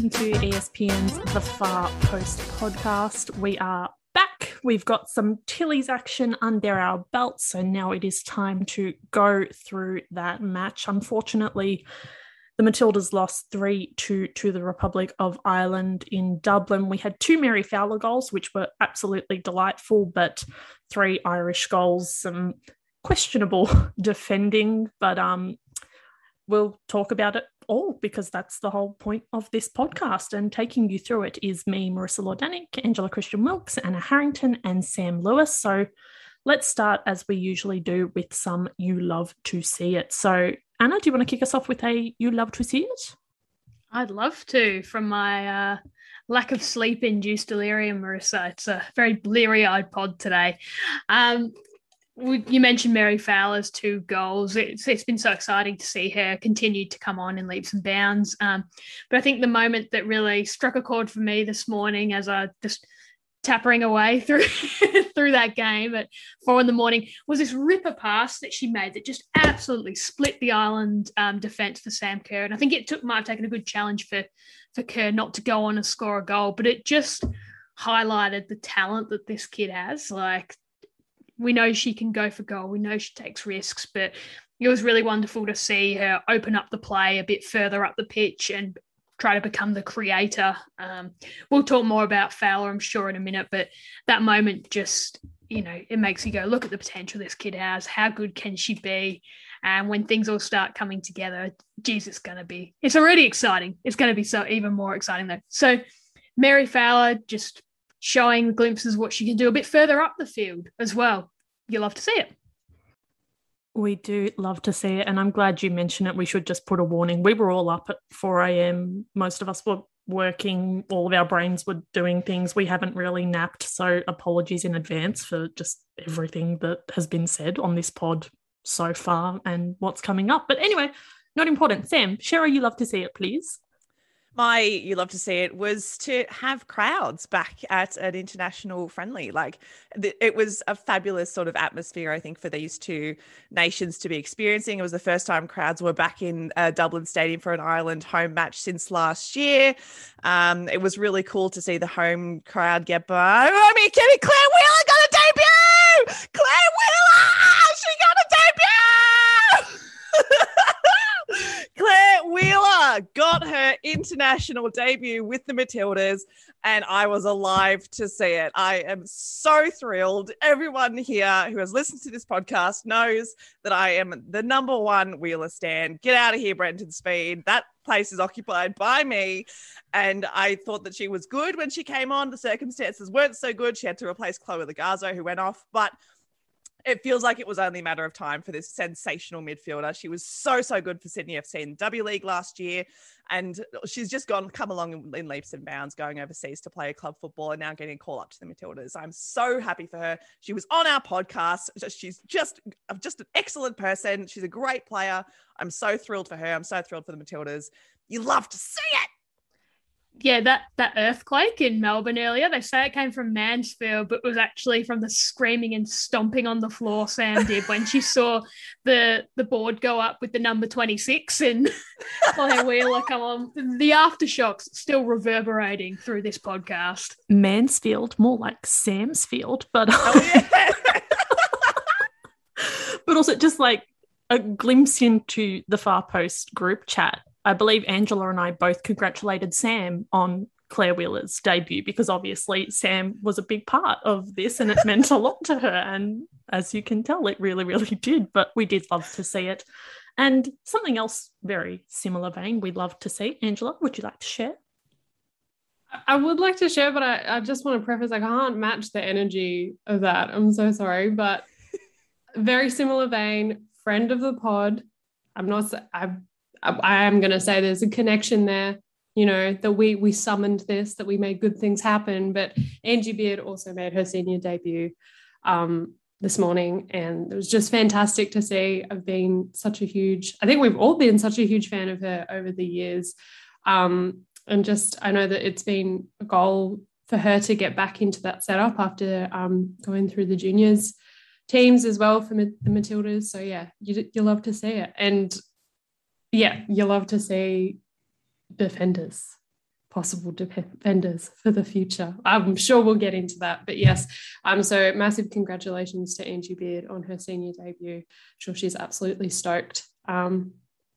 welcome to ESPN's The Far Post podcast. We are back. We've got some Tilly's action under our belts, so now it is time to go through that match. Unfortunately, the Matildas lost 3 2 to the Republic of Ireland in Dublin. We had two Mary Fowler goals, which were absolutely delightful, but three Irish goals, some questionable defending, but um, we'll talk about it all because that's the whole point of this podcast. And taking you through it is me, Marissa Lordanic, Angela Christian Wilkes, Anna Harrington, and Sam Lewis. So let's start as we usually do with some You Love to See It. So, Anna, do you want to kick us off with a You Love to See It? I'd love to from my uh, lack of sleep induced delirium, Marissa. It's a very bleary eyed pod today. Um, you mentioned Mary Fowler's two goals. It's, it's been so exciting to see her continue to come on in leaps and bounds. Um, but I think the moment that really struck a chord for me this morning as I just tappering away through through that game at four in the morning was this ripper pass that she made that just absolutely split the Ireland um, defense for Sam Kerr. And I think it took might have taken a good challenge for for Kerr not to go on and score a goal, but it just highlighted the talent that this kid has. Like we know she can go for goal. We know she takes risks, but it was really wonderful to see her open up the play a bit further up the pitch and try to become the creator. Um, we'll talk more about Fowler, I'm sure, in a minute, but that moment just, you know, it makes you go, look at the potential this kid has. How good can she be? And when things all start coming together, geez, it's going to be, it's already exciting. It's going to be so even more exciting though. So Mary Fowler just showing glimpses what she can do a bit further up the field as well. You love to see it. We do love to see it. And I'm glad you mentioned it. We should just put a warning. We were all up at 4 a.m. Most of us were working, all of our brains were doing things. We haven't really napped. So apologies in advance for just everything that has been said on this pod so far and what's coming up. But anyway, not important. Sam, share you love to see it, please my you love to see it was to have crowds back at an international friendly. Like it was a fabulous sort of atmosphere i think for these two nations to be experiencing. It was the first time crowds were back in uh, dublin stadium for an ireland home match since last year. Um, it was really cool to see the home crowd get by. I mean Kenny claire wheeler got a debut claire wheeler she got a debut Claire Got her international debut with the Matildas, and I was alive to see it. I am so thrilled. Everyone here who has listened to this podcast knows that I am the number one Wheeler stand. Get out of here, Brenton Speed. That place is occupied by me. And I thought that she was good when she came on. The circumstances weren't so good. She had to replace Chloe Logarzo, who went off. But it feels like it was only a matter of time for this sensational midfielder. She was so, so good for Sydney FC in W League last year. And she's just gone, come along in, leaps and bounds, going overseas to play club football and now getting a call up to the Matildas. I'm so happy for her. She was on our podcast. She's just, uh, just an excellent person. She's a great player. I'm so thrilled for her. I'm so thrilled for the Matildas. You love to see it yeah, that that earthquake in Melbourne earlier, they say it came from Mansfield, but was actually from the screaming and stomping on the floor Sam did when she saw the the board go up with the number 26 and Claire Wheeler come on. The aftershocks still reverberating through this podcast. Mansfield, more like Samsfield, but oh, yeah. but also just like a glimpse into the Far Post group chat I believe Angela and I both congratulated Sam on Claire Wheeler's debut because obviously Sam was a big part of this and it meant a lot to her. And as you can tell, it really, really did. But we did love to see it. And something else very similar vein we'd love to see. Angela, would you like to share? I would like to share, but I, I just want to preface I can't match the energy of that. I'm so sorry. But very similar vein, friend of the pod. I'm not, I I am going to say there's a connection there, you know, that we we summoned this, that we made good things happen. But Angie Beard also made her senior debut um, this morning, and it was just fantastic to see. I've been such a huge, I think we've all been such a huge fan of her over the years, um, and just I know that it's been a goal for her to get back into that setup after um, going through the juniors teams as well for the Matildas. So yeah, you you love to see it, and yeah, you love to see defenders possible defenders for the future. I'm sure we'll get into that, but yes. Um, so massive congratulations to Angie Beard on her senior debut. I'm sure she's absolutely stoked. Um,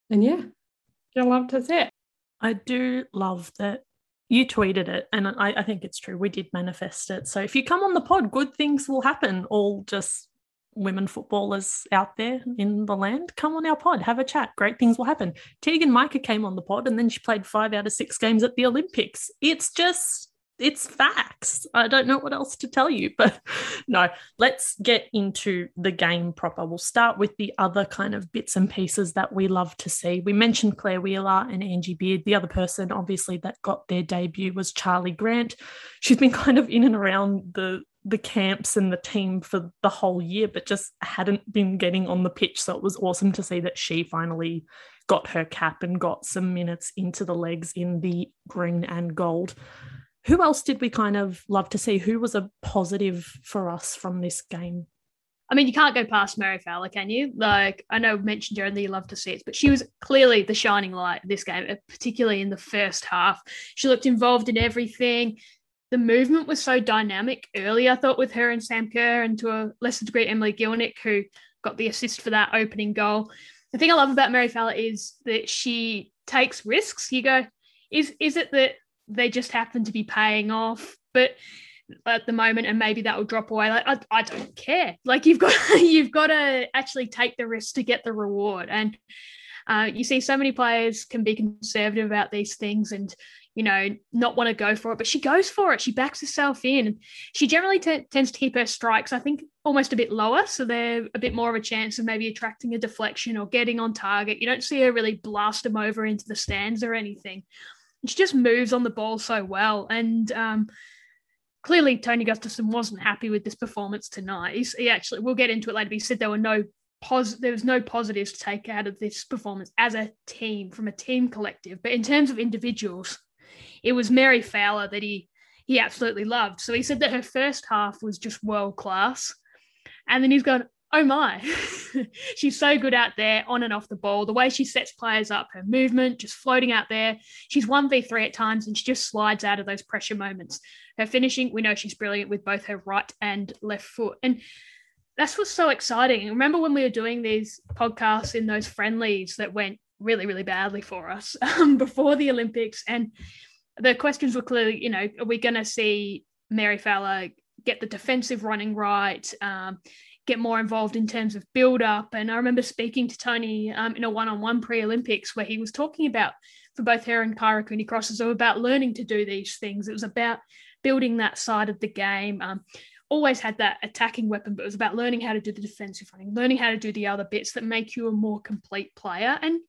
and yeah, you'll love to see it. I do love that you tweeted it, and I, I think it's true. We did manifest it. So if you come on the pod, good things will happen. All just women footballers out there mm-hmm. in the land, come on our pod, have a chat. Great things will happen. Teagan Micah came on the pod and then she played five out of six games at the Olympics. It's just, it's facts. I don't know what else to tell you, but no, let's get into the game proper. We'll start with the other kind of bits and pieces that we love to see. We mentioned Claire Wheeler and Angie Beard. The other person, obviously, that got their debut was Charlie Grant. She's been kind of in and around the the camps and the team for the whole year, but just hadn't been getting on the pitch. So it was awesome to see that she finally got her cap and got some minutes into the legs in the green and gold. Who else did we kind of love to see? Who was a positive for us from this game? I mean, you can't go past Mary Fowler, can you? Like, I know mentioned Jared that you love to see it, but she was clearly the shining light this game, uh, particularly in the first half. She looked involved in everything the movement was so dynamic early, I thought, with her and Sam Kerr, and to a lesser degree, Emily Gielnik, who got the assist for that opening goal. The thing I love about Mary Fowler is that she takes risks. You go, is is it that they just happen to be paying off? But at the moment, and maybe that will drop away. Like I, I don't care. Like you've got you've got to actually take the risk to get the reward. And uh, you see so many players can be conservative about these things and you know, not want to go for it, but she goes for it. She backs herself in. She generally t- tends to keep her strikes, I think, almost a bit lower. So they're a bit more of a chance of maybe attracting a deflection or getting on target. You don't see her really blast them over into the stands or anything. She just moves on the ball so well. And um, clearly, Tony Gustavsson wasn't happy with this performance tonight. He's, he actually, we'll get into it later, but he said there were no pos- there was no positives to take out of this performance as a team from a team collective. But in terms of individuals, it was Mary Fowler that he he absolutely loved. So he said that her first half was just world class. And then he's gone, oh my, she's so good out there on and off the ball. The way she sets players up, her movement, just floating out there. She's 1v3 at times and she just slides out of those pressure moments. Her finishing, we know she's brilliant with both her right and left foot. And that's what's so exciting. Remember when we were doing these podcasts in those friendlies that went really, really badly for us um, before the Olympics? And the questions were clearly, you know, are we going to see Mary Fowler get the defensive running right, um, get more involved in terms of build up? And I remember speaking to Tony um, in a one on one pre Olympics where he was talking about for both her and Kyra Cooney Crosses about learning to do these things. It was about building that side of the game. Um, always had that attacking weapon, but it was about learning how to do the defensive running, learning how to do the other bits that make you a more complete player. And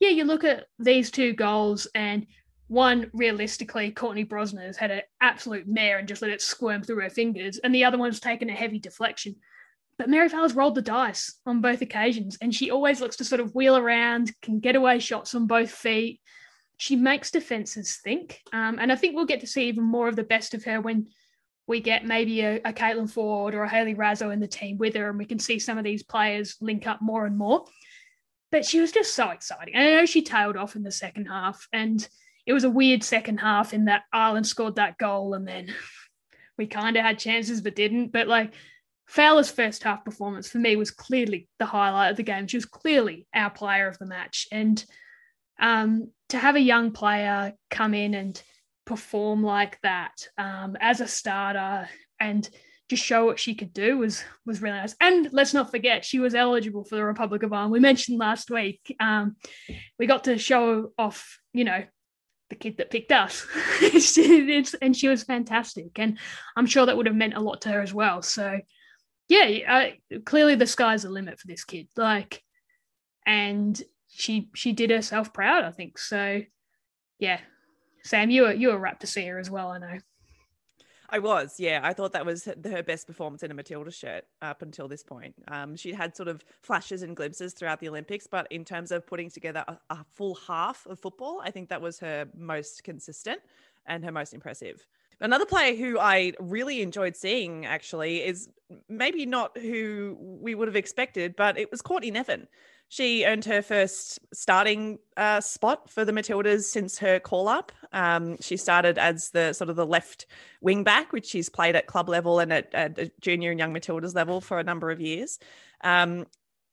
yeah, you look at these two goals and one realistically courtney brosnan's had an absolute mare and just let it squirm through her fingers and the other one's taken a heavy deflection but mary fowler's rolled the dice on both occasions and she always looks to sort of wheel around can get away shots on both feet she makes defenses think um, and i think we'll get to see even more of the best of her when we get maybe a, a Caitlin Foord or a Hayley Raso in the team with her, and we can see some of these players link up more and more. But she was just so exciting. I know she tailed off in the second half, and it was a weird second half in that Ireland scored that goal and then we kind of had chances but didn't. But like Fowler's first half performance for me was clearly the highlight of the game. She was clearly our player of the match. And um, to have a young player come in and perform like that um, as a starter and just show what she could do was was really nice. And let's not forget, she was eligible for the Republic of Ireland. We mentioned last week. Um, we got to show off, you know, the kid that picked us. and she was fantastic. And I'm sure that would have meant a lot to her as well. So, yeah, clearly the sky's the limit for this kid. Like, and she she did herself proud, I think. So, yeah, Sam, you were you were rapt to see her as well. I know. I was, yeah. I thought that was her best performance in a Matilda shirt up until this point. Um, she had sort of flashes and glimpses throughout the Olympics, but in terms of putting together a, a full half of football, I think that was her most consistent and her most impressive. Another player who I really enjoyed seeing actually is maybe not who we would have expected, but it was Courtney Nevin. She earned her first starting uh, spot for the Matildas since her call up. Um, she started as the sort of the left wing back, which she's played at club level and at, at junior and young Matildas level for a number of years. Um,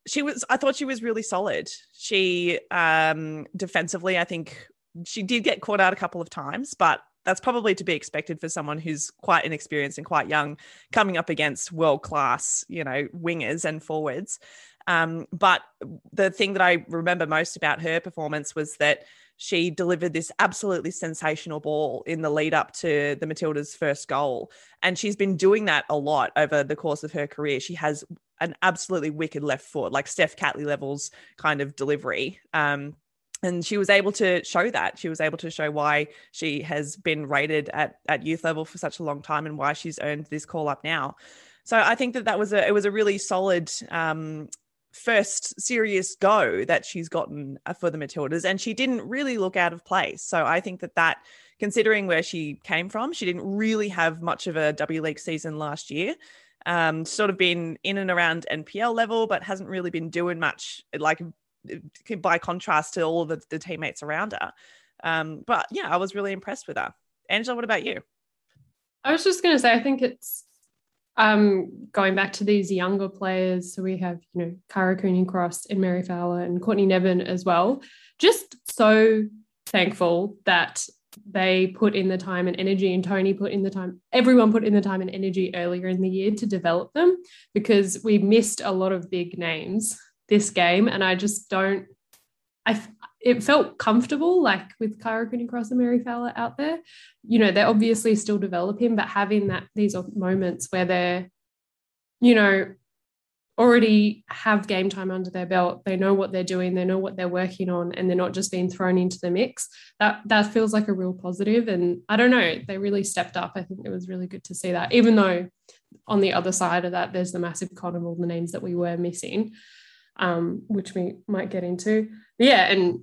she was, I thought she was really solid. She um, defensively, I think she did get caught out a couple of times, but that's probably to be expected for someone who's quite inexperienced and quite young, coming up against world class, you know, wingers and forwards. Um, but the thing that I remember most about her performance was that she delivered this absolutely sensational ball in the lead up to the Matildas' first goal. And she's been doing that a lot over the course of her career. She has an absolutely wicked left foot, like Steph Catley levels kind of delivery. Um, and she was able to show that. She was able to show why she has been rated at, at youth level for such a long time and why she's earned this call up now. So i think that that was a it was a really solid um, first serious go that she's gotten uh, for the matildas and she didn't really look out of place. So i think that that considering where she came from she didn't really have much of a w league season last year. Um, sort of been in and around npl level but hasn't really been doing much like by contrast to all the, the teammates around her. Um, but yeah, I was really impressed with her. Angela, what about you? I was just going to say, I think it's um, going back to these younger players. So we have, you know, Kyra Cooney Cross and Mary Fowler and Courtney Nevin as well. Just so thankful that they put in the time and energy and Tony put in the time, everyone put in the time and energy earlier in the year to develop them because we missed a lot of big names this game, and I just don't. I it felt comfortable, like with Kyra Cooney Cross and Mary Fowler out there. You know, they're obviously still developing, but having that these moments where they're, you know, already have game time under their belt. They know what they're doing, they know what they're working on, and they're not just being thrown into the mix. That that feels like a real positive. And I don't know, they really stepped up. I think it was really good to see that, even though on the other side of that, there's the massive con of all the names that we were missing um, which we might get into. But yeah, and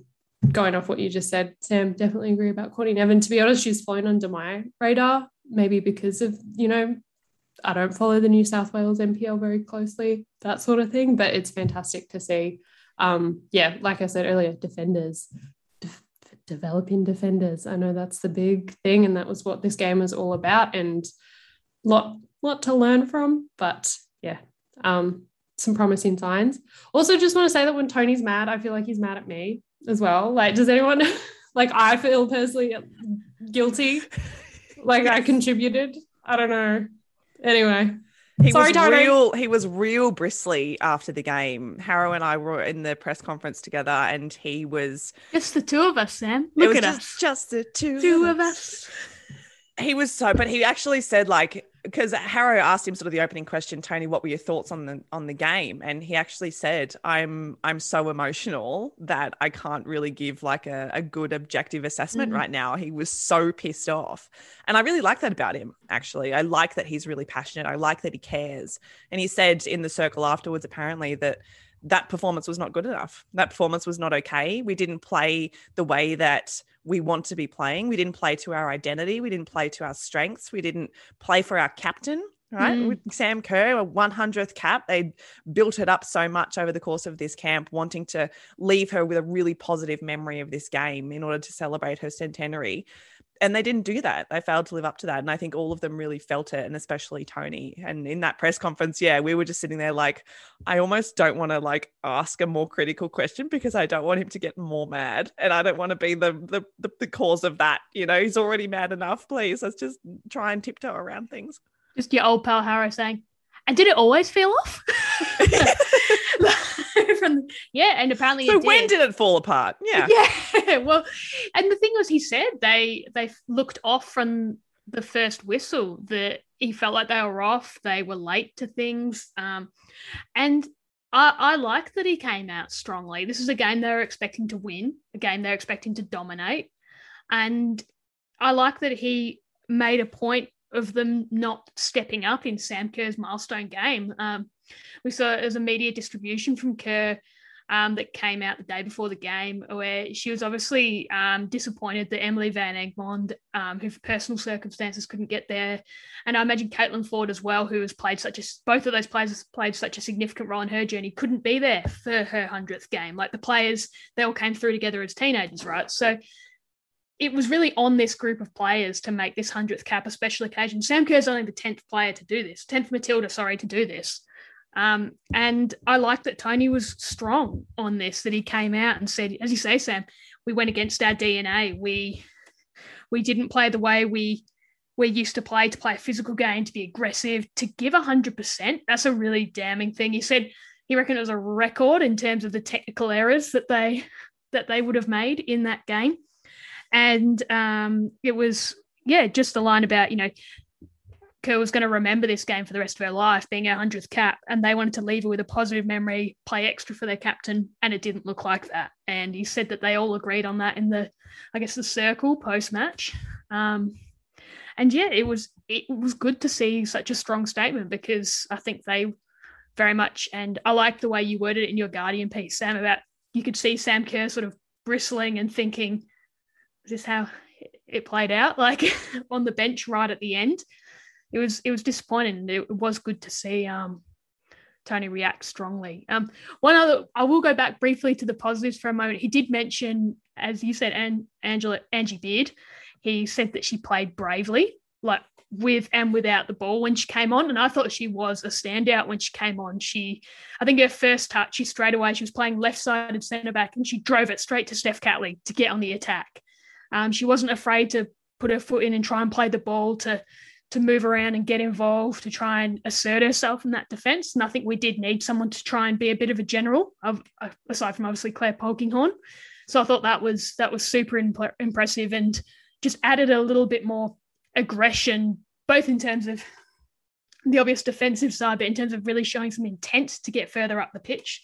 going off what you just said, Sam, definitely agree about Courtney Nevin. To be honest, she's flown under my radar, maybe because of, you know, I don't follow the New South Wales NPL very closely, that sort of thing, but it's fantastic to see. Um, yeah, like I said earlier, defenders, de- developing defenders. I know that's the big thing, and that was what this game was all about, and lot lot to learn from. But yeah, um, some promising signs. Also, just want to say that when Tony's mad, I feel like he's mad at me as well. Like, does anyone like I feel personally guilty? Like I contributed. I don't know. Anyway. He Sorry, was Tony. real. He was real bristly after the game. Harrow and I were in the press conference together, and he was just the two of us. Sam, look at just, us, just the two, two of us. He was so, but he actually said like because Harrow asked him sort of the opening question, Tony, what were your thoughts on the on the game? And he actually said, I'm I'm so emotional that I can't really give like a, a good objective assessment mm-hmm. right now. He was so pissed off. And I really like that about him, actually. I like that he's really passionate. I like that he cares. And he said in the circle afterwards, apparently, that that performance was not good enough. That performance was not okay. We didn't play the way that we want to be playing. We didn't play to our identity. We didn't play to our strengths. We didn't play for our captain, right? Mm. With Sam Kerr, a 100th cap, they built it up so much over the course of this camp, wanting to leave her with a really positive memory of this game in order to celebrate her centenary and they didn't do that. They failed to live up to that. And I think all of them really felt it, and especially Tony. And in that press conference, yeah, we were just sitting there like, I almost don't want to like ask a more critical question because I don't want him to get more mad. And I don't want to be the the, the, the cause of that. You know, he's already mad enough. Please, let's just try and tiptoe around things. Just your old pal Harrow saying, and did it always feel off? From yeah, and apparently. So when did it fall apart? Yeah, yeah. Well, and the thing was, he said they they looked off from the first whistle. That he felt like they were off. They were late to things, um, and I, I like that he came out strongly. This is a game they were expecting to win, a game they're expecting to dominate, and I like that he made a point of them not stepping up in Sam Kerr's milestone game. Um, we saw as a media distribution from Kerr um, that came out the day before the game, where she was obviously um, disappointed that Emily Van Egmond, um, who for personal circumstances couldn't get there, and I imagine Caitlin Foord as well, who has played such a both of those players played such a significant role in her journey, couldn't be there for her hundredth game. Like the players, they all came through together as teenagers, right? So it was really on this group of players to make this 100th cap a special occasion. Sam Kerr's only the 10th player to do this, 10th Matilda, sorry, to do this. Um, and I like that Tony was strong on this, that he came out and said, as you say, Sam, we went against our DNA. We we didn't play the way we we used to play, to play a physical game, to be aggressive, to give 100%. That's a really damning thing. He said he reckoned it was a record in terms of the technical errors that they that they would have made in that game and um, it was yeah just the line about you know Kerr was going to remember this game for the rest of her life, being her hundredth cap, and they wanted to leave her with a positive memory, play extra for their captain, and it didn't look like that. And he said that they all agreed on that in the, I guess, the circle post match. Um, and yeah, it was it was good to see such a strong statement because I think they very much, and I like the way you worded it in your Guardian piece, Sam, about you could see Sam Kerr sort of bristling and thinking, this how it played out? Like on the bench right at the end, it was it was disappointing. It was good to see um, Tony react strongly. Um, one other, I will go back briefly to the positives for a moment. He did mention, as you said, and Angela Angie Beard. He said that she played bravely, like with and without the ball when she came on. And I thought she was a standout when she came on. She, I think her first touch, she straight away, she was playing left sided centre back and she drove it straight to Steph Catley to get on the attack. Um, she wasn't afraid to put her foot in and try and play the ball to to move around and get involved to try and assert herself in that defence. And I think we did need someone to try and be a bit of a general, of, aside from obviously Claire Polkinghorne. So I thought that was that was super imp- impressive and just added a little bit more aggression, both in terms of the obvious defensive side, but in terms of really showing some intent to get further up the pitch.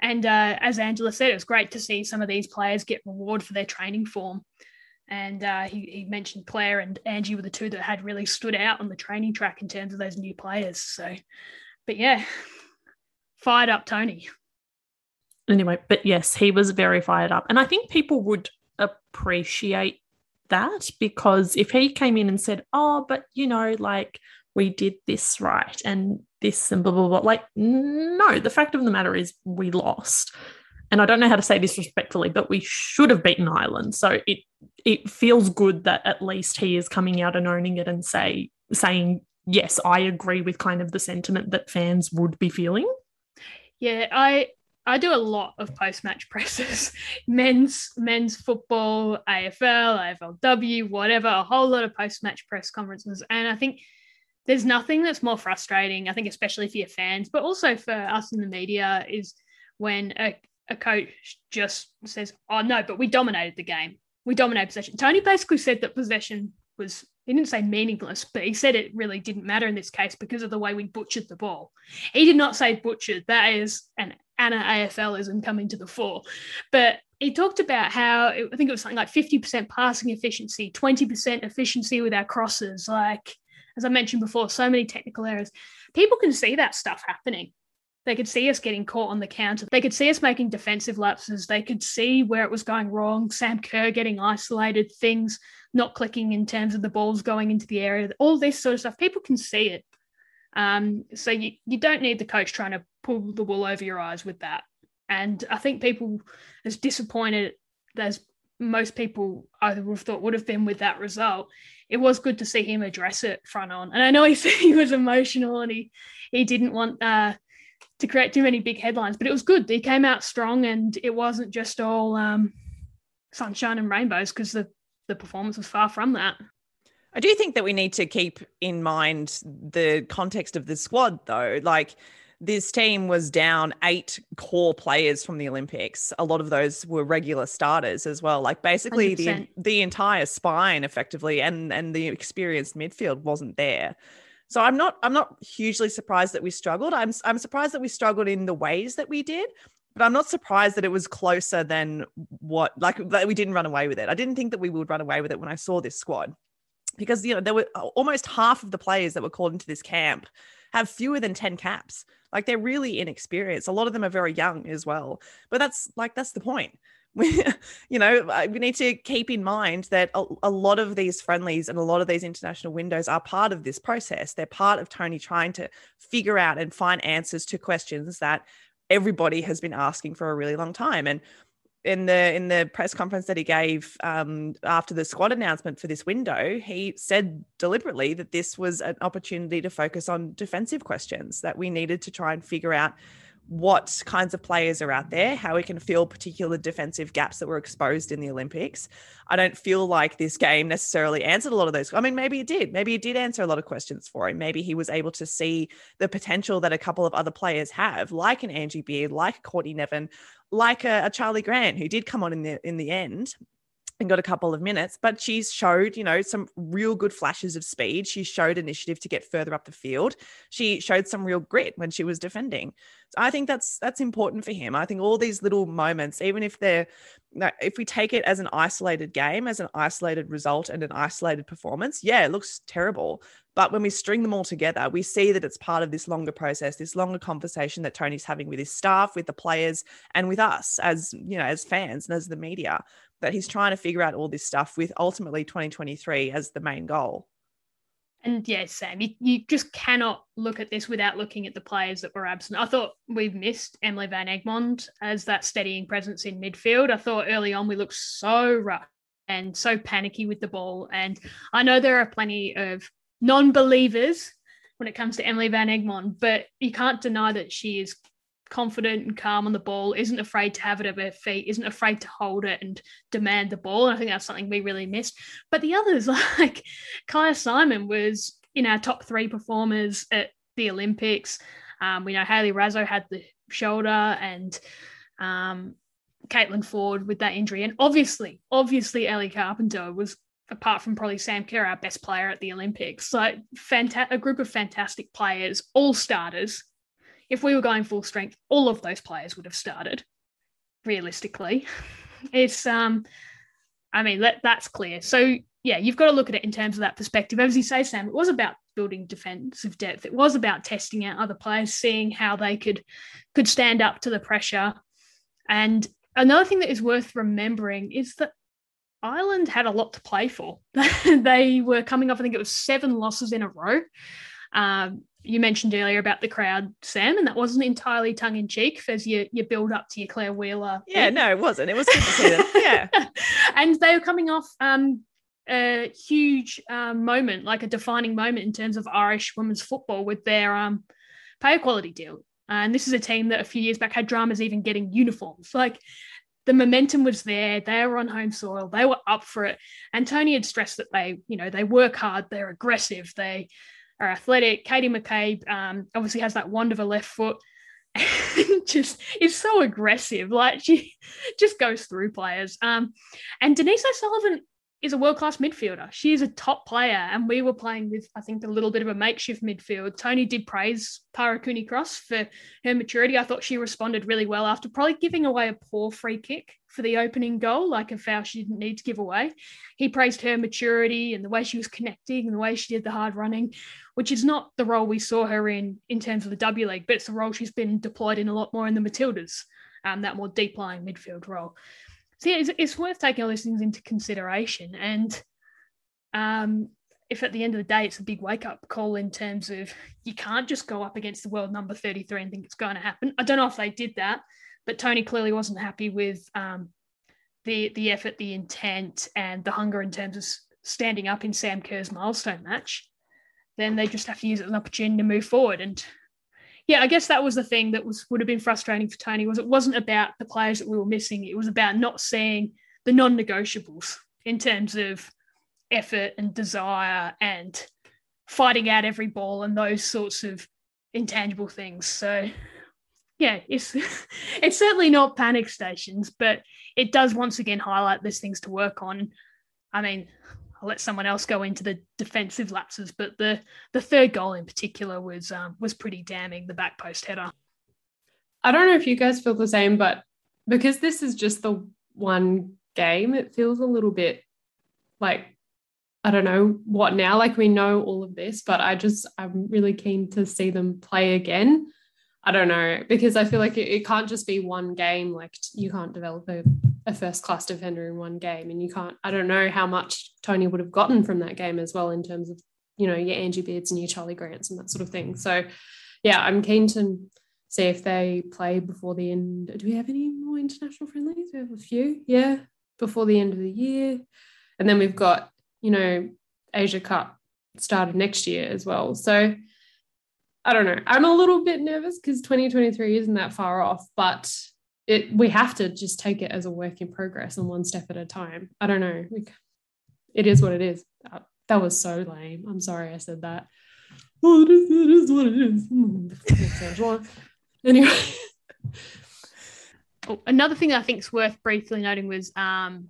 And uh, as Angela said, it was great to see some of these players get reward for their training form. And uh, he, he mentioned Claire and Angie were the two that had really stood out on the training track in terms of those new players. So, but yeah, fired up Tony. Anyway, but yes, he was very fired up. And I think people would appreciate that because if he came in and said, oh, but you know, like we did this right and this and blah, blah, blah, like, no, the fact of the matter is we lost and I don't know how to say this respectfully, but we should have beaten Ireland. So it it feels good that at least he is coming out and owning it and say saying yes, I agree with kind of the sentiment that fans would be feeling. Yeah, I I do a lot of post match presses, men's men's football, AFL, AFLW, whatever, a whole lot of post match press conferences, and I think there's nothing that's more frustrating. I think especially for your fans, but also for us in the media, is when a, a coach just says, "Oh no, but we dominated the game. We dominated possession." Tony basically said that possession was he didn't say meaningless, but he said it really didn't matter in this case because of the way we butchered the ball. He did not say butchered. That is an Anna AFLism coming to the fore. But he talked about how I think it was something like 50% passing efficiency, 20% efficiency with our crosses. Like, as I mentioned before, so many technical errors. People can see that stuff happening. They could see us getting caught on the counter. They could see us making defensive lapses. They could see where it was going wrong. Sam Kerr getting isolated, things not clicking in terms of the balls going into the area, all this sort of stuff. People can see it. Um, so you, you don't need the coach trying to pull the wool over your eyes with that. And I think people, as disappointed as most people I would have thought would have been with that result, it was good to see him address it front on. And I know he said he was emotional and he he didn't want uh, to create too many big headlines, but it was good. He came out strong, and it wasn't just all um, sunshine and rainbows because the the performance was far from that. I do think that we need to keep in mind the context of the squad, though. Like this team was down eight core players from the Olympics. A lot of those were regular starters as well. Like basically 100%. the the entire spine, effectively, and and the experienced midfield wasn't there. So I'm not I'm not hugely surprised that we struggled. I'm I'm surprised that we struggled in the ways that we did, but I'm not surprised that it was closer than what like that we didn't run away with it. I didn't think that we would run away with it when I saw this squad. because you know there were uh, almost half of the players that were called into this camp have fewer than 10 caps like they're really inexperienced a lot of them are very young as well but that's like that's the point we, you know we need to keep in mind that a, a, lot of these friendlies and a lot of these international windows are part of this process. They're part of tony trying to figure out and find answers to questions that everybody has been asking for a really long time. And in the in the press conference that he gave um, after the squad announcement for this window, he said deliberately that this was an opportunity to focus on defensive questions that we needed to try and figure out what kinds of players are out there, how we can fill particular defensive gaps that were exposed in the Olympics. I don't feel like this game necessarily answered a lot of those. I mean, maybe it did. Maybe it did answer a lot of questions for him. Maybe he was able to see the potential that a couple of other players have, like an Angie Beard, like Courtney Nevin, like a, a Charlie Grant, who did come on in the in the end and got a couple of minutes, but she's showed, you know, some real good flashes of speed. She showed initiative to get further up the field. She showed some real grit when she was defending. So I think that's that's important for him. I think all these little moments, even if they're if we take it as an isolated game, as an isolated result and an isolated performance, yeah, it looks terrible. But when we string them all together, we see that it's part of this longer process, this longer conversation that Tony's having with his staff, with the players, and with us as you know, as fans and as the media that he's trying to figure out all this stuff with ultimately 2023 as the main goal. And yeah, Sam, you, you just cannot look at this without looking at the players that were absent. I thought we've missed Emily Van Egmond as that steadying presence in midfield. I thought early on we looked so rough and so panicky with the ball. And I know there are plenty of non believers when it comes to Emily Van Egmond, but you can't deny that she is confident and calm on the ball, isn't afraid to have it at her feet, isn't afraid to hold it and demand the ball. And I think that's something we really missed. But the others, like Kyah Simon, was in our top three performers at the Olympics. Um, we know Hayley Raso had the shoulder and um, Caitlin Foord with that injury. And obviously, obviously, Ellie Carpenter was, apart from probably Sam Kerr, our best player at the Olympics. So, fanta- a group of fantastic players, all starters if we were going full strength, all of those players would have started. Realistically, it's um, I mean that that's clear. So yeah, you've got to look at it in terms of that perspective. As you say, Sam, it was about building defensive depth. It was about testing out other players, seeing how they could could stand up to the pressure. And another thing that is worth remembering is that Ireland had a lot to play for. they were coming off, I think it was seven losses in a row. Um, you mentioned earlier about the crowd, Sam, and that wasn't entirely tongue in cheek as you you build up to your Claire Wheeler. Yeah, no, it wasn't. It was good to see them. Yeah, and they were coming off um, a huge um, moment, like a defining moment in terms of Irish women's football with their um, pay equality deal. And this is a team that a few years back had dramas even getting uniforms. Like the momentum was there. They were on home soil. They were up for it. And Tony had stressed that they, you know, they work hard. They're aggressive. They are athletic. Katie McCabe um, obviously has that wand of a left foot. just is so aggressive. Like she just goes through players. Um, and Denise O'Sullivan is a world class midfielder. She is a top player, and we were playing with, I think, a little bit of a makeshift midfield. Tony did praise Kyra Cooney Cross for her maturity. I thought she responded really well after probably giving away a poor free kick for the opening goal, like a foul she didn't need to give away. He praised her maturity and the way she was connecting and the way she did the hard running, which is not the role we saw her in in terms of the W League, but it's the role she's been deployed in a lot more in the Matildas, um, that more deep lying midfield role so yeah, it's, it's worth taking all these things into consideration. And um, if at the end of the day it's a big wake up call in terms of you can't just go up against the world number 33 and think it's going to happen. I don't know if they did that, but Tony clearly wasn't happy with um, the the effort, the intent, and the hunger in terms of standing up in Sam Kerr's milestone match. Then they just have to use it as an opportunity to move forward. And yeah, I guess that was the thing that was would have been frustrating for Tony was it wasn't about the players that we were missing. It was about not seeing the non-negotiables in terms of effort and desire and fighting out every ball and those sorts of intangible things. So yeah, it's it's certainly not panic stations, but it does once again highlight there's things to work on. I mean, I'll let someone else go into the defensive lapses, but the the third goal in particular was um, was pretty damning. The back post header. I don't know if you guys feel the same, but because this is just the one game, it feels a little bit like I don't know what now. Like we know all of this, but I just I'm really keen to see them play again. I don't know because I feel like it, it can't just be one game. Like you can't develop a, a first class defender in one game, and you can't. I don't know how much Tony would have gotten from that game as well in terms of you know your Angie Beards and your Charlie Grants and that sort of thing. So yeah, I'm keen to see if they play before the end. Do we have any more international friendlies? We have a few, yeah, before the end of the year, and then we've got you know Asia Cup started next year as well. So I don't know. I'm a little bit nervous because 2023 isn't that far off, but it we have to just take it as a work in progress and one step at a time. I don't know. It is what it is. Uh, that was so lame. I'm sorry I said that. Well, it is, it is what it is. anyway. Oh, another thing I think is worth briefly noting was um,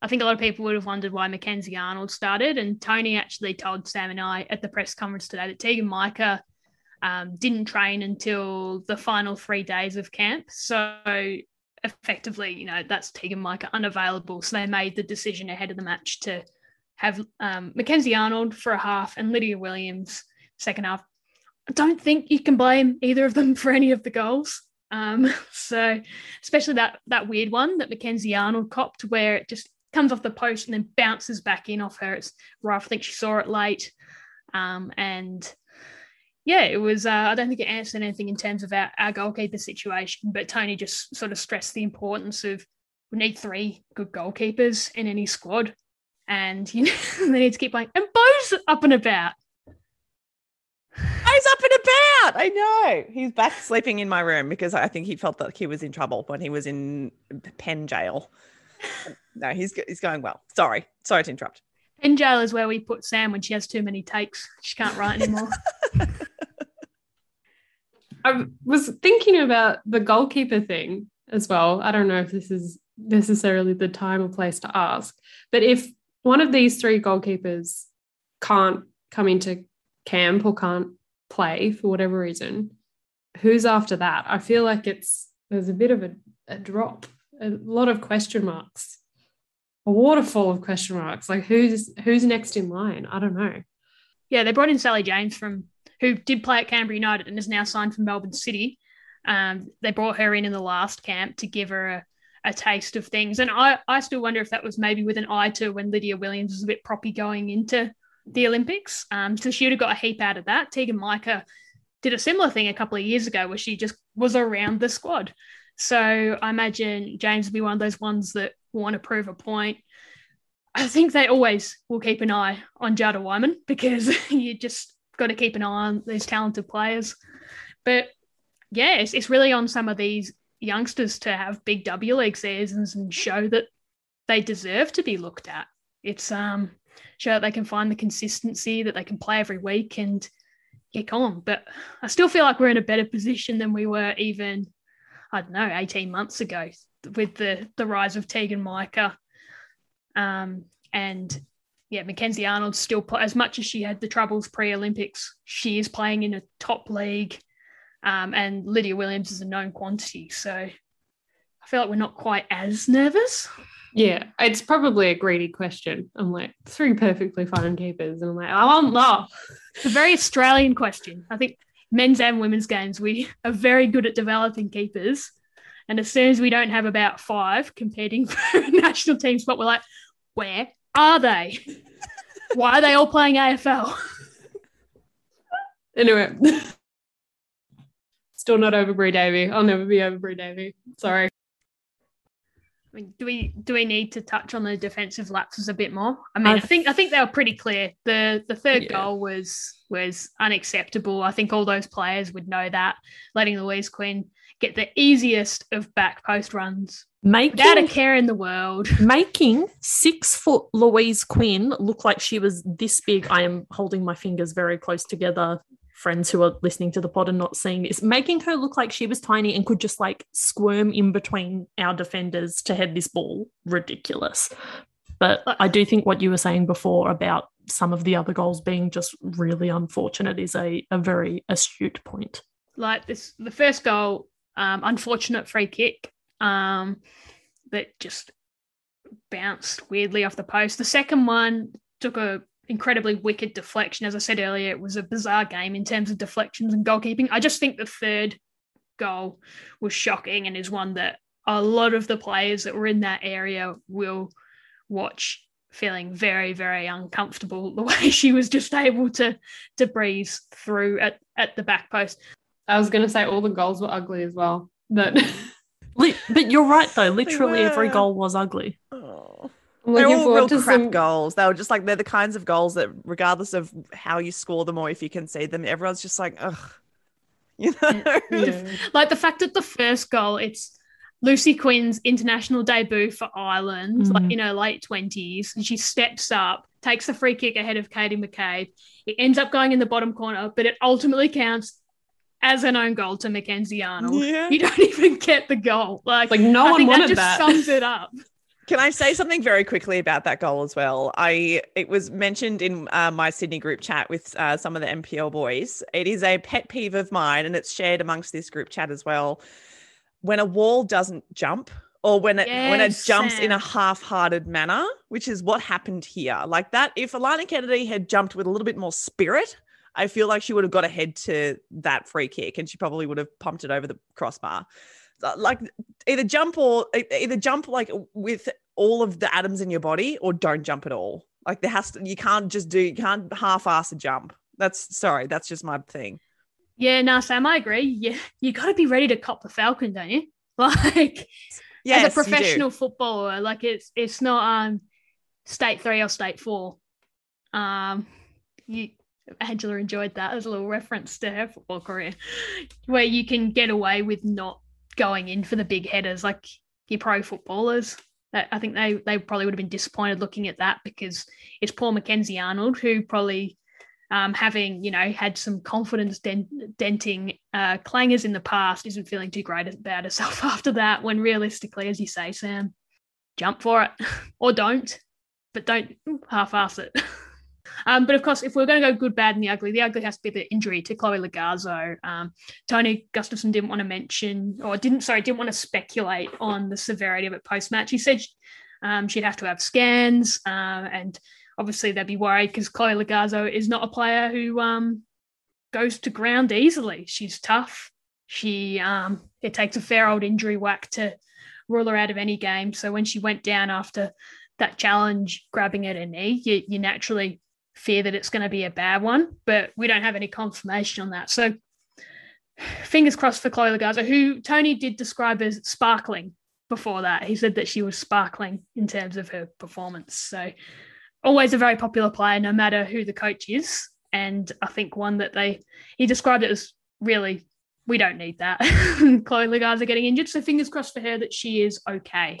I think a lot of people would have wondered why Mackenzie Arnold started, and Tony actually told Sam and I at the press conference today that Teagan Micah um, didn't train until the final three days of camp. So effectively, you know, that's Teagan Micah unavailable. So they made the decision ahead of the match to have um, Mackenzie Arnold for a half and Lydia Williams second half. I don't think you can blame either of them for any of the goals. Um, so especially that that weird one that Mackenzie Arnold copped, where it just comes off the post and then bounces back in off her. It's rough. I think she saw it late, um, and yeah, it was. Uh, I don't think it answered anything in terms of our, our goalkeeper situation, but Tony just sort of stressed the importance of we need three good goalkeepers in any squad, and you know they need to keep playing. And Bo's up and about. Bo's up and about. I know he's back sleeping in my room because I think he felt that he was in trouble when he was in pen jail. No, he's he's going well. Sorry, sorry to interrupt. Pen jail is where we put Sam when she has too many takes. She can't write anymore. I was thinking about the goalkeeper thing as well. I don't know if this is necessarily the time or place to ask, but if one of these three goalkeepers can't come into camp or can't play for whatever reason, who's after that? I feel like it's there's a bit of a, a drop, a lot of question marks, a waterfall of question marks. Like who's who's next in line? I don't know. Yeah, they brought in Sally James from who did play at Canberra United and is now signed for Melbourne City. Um, they brought her in in the last camp to give her a, a taste of things. And I, I still wonder if that was maybe with an eye to when Lydia Williams was a bit proppy going into the Olympics. Um, so she would have got a heap out of that. Teagan Micah did a similar thing a couple of years ago where she just was around the squad. So I imagine James will be one of those ones that want to prove a point. I think they always will keep an eye on Jada Whyman because you just got to keep an eye on these talented players. But yeah, it's, it's really on some of these youngsters to have big W League seasons and show that they deserve to be looked at. It's um show that they can find the consistency that they can play every week and kick on. But I still feel like we're in a better position than we were even I don't know 18 months ago with the the rise of Teagan Micah. Um, and yeah, Mackenzie Arnold still as much as she had the troubles pre-Olympics, she is playing in a top league, um, and Lydia Williams is a known quantity. So I feel like we're not quite as nervous. Yeah, it's probably a greedy question. I'm like three perfectly fine keepers, and I'm like, I want more. It's a very Australian question. I think men's and women's games we are very good at developing keepers, and as soon as we don't have about five competing for national team spot, we're like, where are they? Why are they all playing AFL? anyway, still not over Bri Davey. I'll never be over Bri Davey. Sorry. I mean, do we do we need to touch on the defensive lapses a bit more? I mean, I think I think they were pretty clear. the The third yeah. goal was was unacceptable. I think all those players would know that. Letting Louise Quinn get the easiest of back post runs making without a care in the world. Making six foot Louise Quinn look like she was this big. I am holding my fingers very close together. Friends who are listening to the pod and not seeing this, making her look like she was tiny and could just like squirm in between our defenders to head this ball. Ridiculous. But I do think what you were saying before about some of the other goals being just really unfortunate is a, a very astute point. Like this, the first goal, um, unfortunate free kick um, that just bounced weirdly off the post. The second one, took a incredibly wicked deflection. As I said earlier, it was a bizarre game in terms of deflections and goalkeeping. I just think the third goal was shocking and is one that a lot of the players that were in that area will watch feeling very very uncomfortable the way she was just able to to breeze through at, at the back post I was going to say all the goals were ugly as well. But but you're right though. Literally every goal was ugly. Oh. I'm They're all real crap some. goals. They were just like they're the kinds of goals that, regardless of how you score them or if you can see them, everyone's just like, ugh. You know? Yeah. like the fact that the first goal it's Lucy Quinn's international debut for Ireland, Mhm. like in her late twenties, and she steps up, takes the free kick ahead of Katie McCabe. It ends up going in the bottom corner, but it ultimately counts as an own goal to Mackenzie Arnold. Yeah. You don't even get the goal. Like, like no I one think that wanted just that. sums it up. Can I say something very quickly about that goal as well? I it was mentioned in uh, my Sydney group chat with uh, some of the NPL boys. It is a pet peeve of mine, and it's shared amongst this group chat as well. When a wall doesn't jump, or when it when it Yes, jumps in a half-hearted manner, which is what happened here. Like that, if Alana Kennedy had jumped with a little bit more spirit, I feel like she would have got ahead to that free kick, and she probably would have pumped it over the crossbar. Like either jump or either jump like with all of the atoms in your body or don't jump at all like there has to you can't just do you can't half-ass a jump that's sorry that's just my thing Yeah, no, Sam, I agree. Yeah, you got to be ready to cop the Falcon, don't you? Like, yes as a professional footballer, like it's it's not um state three or state four. Um, you Angela enjoyed that as a little reference to her football career, where you can get away with not going in for the big headers like your pro footballers. I think they they probably would have been disappointed looking at that because it's Paul Mackenzie Arnold who probably. Um, having you know had some confidence dent- denting uh, clangers in the past, isn't feeling too great about herself after that. When realistically, as you say, Sam, jump for it or don't, but don't half-ass it. um, but of course, if we're going to go good, bad, and the ugly, the ugly has to be the injury to Chloe Logarzo. Um, Tony Gustavsson didn't want to mention, or didn't, sorry, didn't want to speculate on the severity of it post-match. He said um, she'd have to have scans, uh, and obviously they'd be worried because Chloe Logarzo is not a player who um, goes to ground easily. She's tough. She um, it takes a fair old injury whack to rule her out of any game. So when she went down after that challenge, grabbing at her knee, you, you naturally fear that it's going to be a bad one. But we don't have any confirmation on that. So fingers crossed for Chloe Logarzo, who Tony did describe as sparkling before that. He said that she was sparkling in terms of her performance. So always a very popular player, no matter who the coach is. And I think one that they he described it as really we don't need that. Chloe Logarzo getting injured, so fingers crossed for her that she is okay.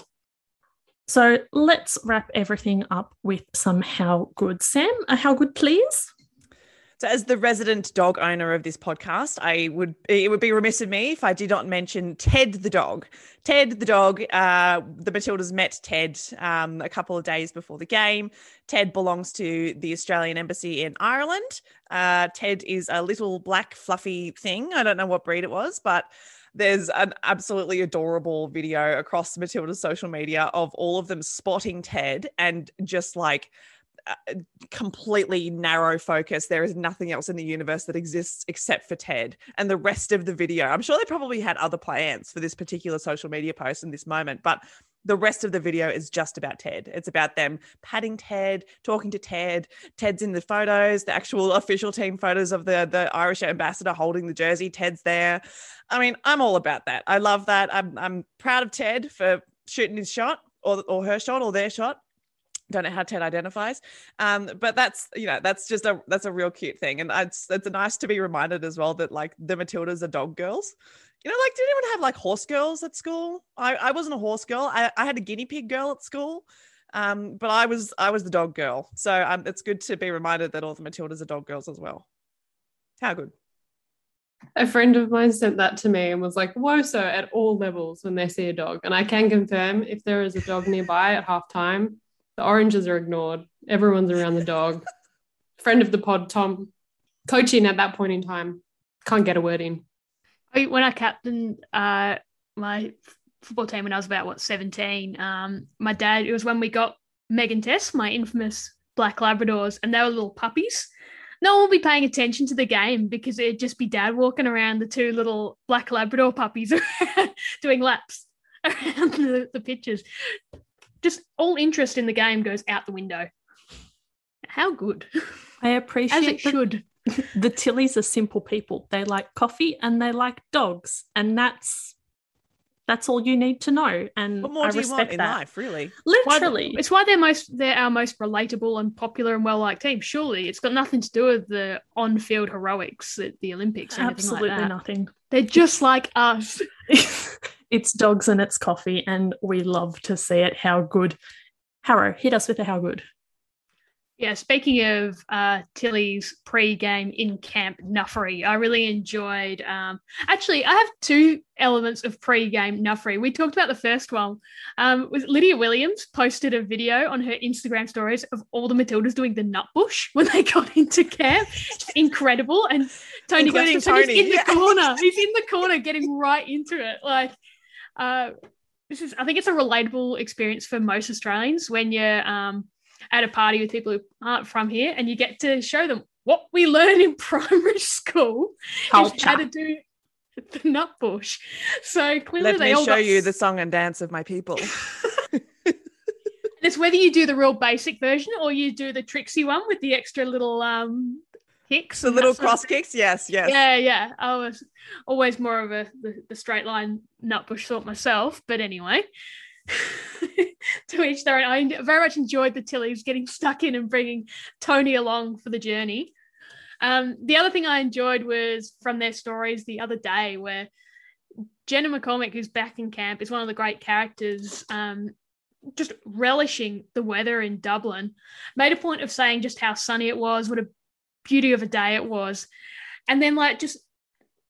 So let's wrap everything up with some how good, Sam. A how good, please. so as the resident dog owner of this podcast i would it would be remiss of me if i did not mention ted the dog ted the dog uh, the matildas met ted um, a couple of days before the game ted belongs to the australian embassy in ireland uh, ted is a little black fluffy thing i don't know what breed it was but there's an absolutely adorable video across Matilda's social media of all of them spotting Ted and just like uh, completely narrow focus. There is nothing else in the universe that exists except for Ted. And the rest of the video, I'm sure they probably had other plans for this particular social media post in this moment, but the rest of the video is just about Ted. It's about them patting Ted, talking to Ted. Ted's in the photos, the actual official team photos of the, the Irish ambassador holding the jersey. Ted's there. I mean, I'm all about that. I love that. I'm, I'm proud of Ted for shooting his shot or, or her shot or their shot don't know how Ted identifies. Um, but that's you know that's just a that's a real cute thing, and it's it's nice to be reminded as well that like the Matildas are dog girls. You know, like did anyone have like horse girls at school? I I wasn't a horse girl. I I had a guinea pig girl at school. Um, but I was I was the dog girl. So um, it's good to be reminded that all the Matildas are dog girls as well. How good. A friend of mine sent that to me and was like, WOSO at all levels when they see a dog. And I can confirm if there is a dog nearby at halftime, the oranges are ignored. Everyone's around the dog. Friend of the pod, Tom, coaching at that point in time, can't get a word in. I- When I captained uh, my football team when I was about what 17, um, my dad, it was when we got Megan Tess, my infamous black Labradors, and they were little puppies. No one will be paying attention to the game because it'd just be dad walking around the two little black Labrador puppies doing laps around the, the pitches. Just all interest in the game goes out the window. How good. I As appreciate it that should. The Tillies are simple people. They like coffee and they like dogs, and that's that's all you need to know. And What more I do you respect want in that. life, really? Why- Literally, it's why they're most they're our most relatable and popular and well liked team. Surely it's got nothing to do with the on field heroics at the Olympics or absolutely like that. nothing. They're just like us. it's dogs and it's coffee, and we love to see it. How good. Harrow, hit us with a how good. Yeah, speaking of uh, Tilly's pre-game in-camp nuffery, I really enjoyed. Um, actually, I have two elements of pre-game nuffery. We talked about the first one. Um, was Lydia Williams posted a video on her Instagram stories of all the Matildas doing the Nutbush when they got into camp. Just incredible. And Tony Including Gustavsson is Tony, in the yeah. corner. He's in the corner, getting right into it. Like, uh, this is. I think it's a relatable experience for most Australians when you're. Um, at a party with people who aren't from here and you get to show them what we learn in primary school is how to do the nut bush. So clearly Let they me all show got you the song and dance of my people. it's whether you do the real basic version or you do the tricksy one with the extra little um kicks. the little cross kicks, yes, yes. Yeah, yeah. I was always more of a the, the straight line Nutbush sort myself, but anyway. to each their own. I very much enjoyed the Tillies getting stuck in and bringing Tony along for the journey. Um, the other thing I enjoyed was from their stories the other day, where Jenna McCormick, who's back in camp, is one of the great characters. Um, just relishing the weather in Dublin, made a point of saying just how sunny it was, what a beauty of a day it was, and then like just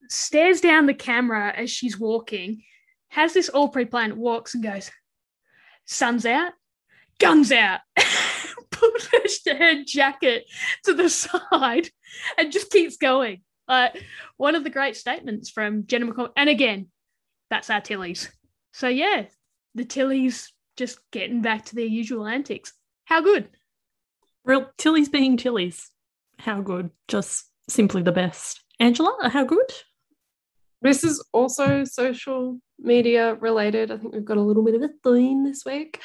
stares down the camera as she's walking, has this all pre-planned, walks and goes, "Sun's out, guns out." Put her, her jacket to the side and just keeps going. Like one of the great statements from Jenna McCall. And again, that's our Tillies. So yeah, the Tillies just getting back to their usual antics. How good. Real Tillies being Tillies. How good. Just simply the best. Angela, how good? This is also social media related. I think we've got a little bit of a theme this week.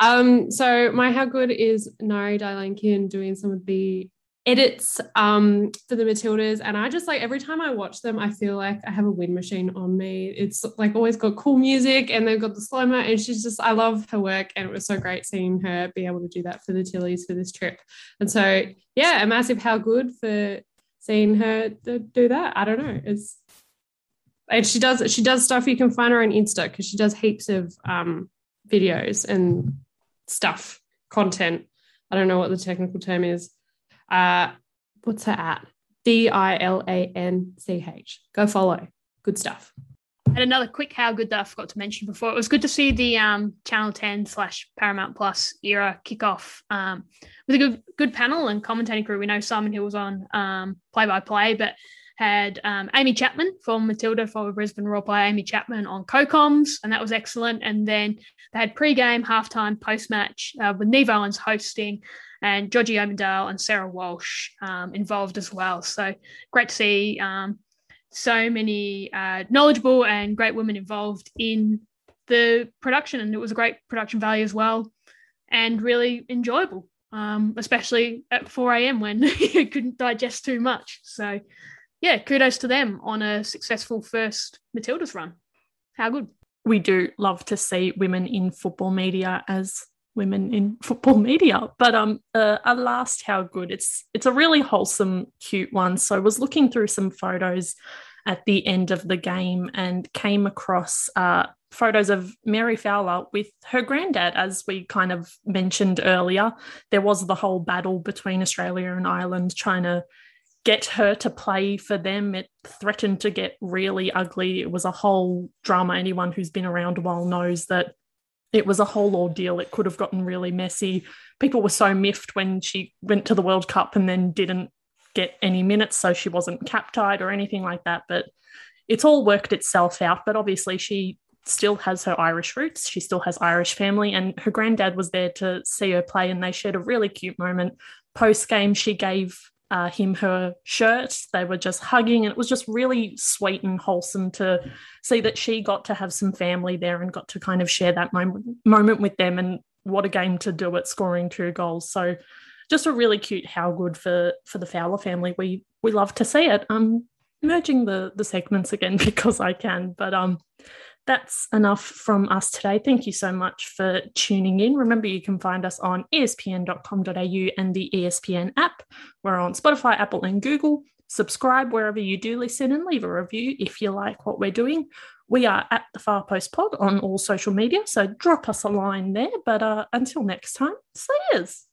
Um, so my how good is Nari Dilanchian doing some of the edits um, for the Matildas, and I just like every time I watch them, I feel like I have a wind machine on me. It's like always got cool music, and they've got the slow mo, and she's just I love her work, and it was so great seeing her be able to do that for the Tillies for this trip. And so yeah, a massive how good for seeing her do that. I don't know, it's and she does she does stuff you can find her on Insta because she does heaps of um, videos and stuff content. I don't know what the technical term is. Uh, what's her at? D I L A N C H. Go follow. Good stuff. And another quick how good that I forgot to mention before. It was good to see the um, Channel 10 slash Paramount Plus era kickoff um, with a good good panel and commentating crew. We know Simon Hill was on play by play, but had um, Amy Chapman from Matilda for Brisbane Roar Play, Amy Chapman on co-coms, and that was excellent. And then they had pre-game, halftime, post-match uh, with Niav Owens hosting and Georgie Omendale and Sarah Walsh um, involved as well. So great to see um, so many uh, knowledgeable and great women involved in the production, and it was a great production value as well, and really enjoyable, um, especially at 4 a.m. when you couldn't digest too much. So, yeah, kudos to them on a successful first Matildas run. How good! We do love to see women in football media as women in football media. But um, uh, a last how good. It's it's a really wholesome, cute one. So I was looking through some photos at the end of the game and came across uh, photos of Mary Fowler with her granddad, as we kind of mentioned earlier. There was the whole battle between Australia and Ireland trying to get her to play for them. It threatened to get really ugly. It was a whole drama. Anyone who's been around a while knows that it was a whole ordeal. It could have gotten really messy. People were so miffed when she went to the World Cup and then didn't get any minutes, so she wasn't cap tied or anything like that. But it's all worked itself out. But obviously, she still has her Irish roots. She still has Irish family, and her granddad was there to see her play, and they shared a really cute moment. Post game, she gave uh, him her shirt. They were just hugging, and it was just really sweet and wholesome to see that she got to have some family there and got to kind of share that moment, moment with them. And what a game to do it, scoring two goals. So, just a really cute how good for for the Fowler family. We we love to see it. I'm merging the the segments again because I can, but um that's enough from us today. Thank you so much for tuning in. Remember, you can find us on espn.com.au and the ESPN app. We're on Spotify, Apple, and Google. Subscribe wherever you do listen and leave a review if you like what we're doing. We are at the Far Post Pod on all social media, so drop us a line there. But uh, until next time, yous.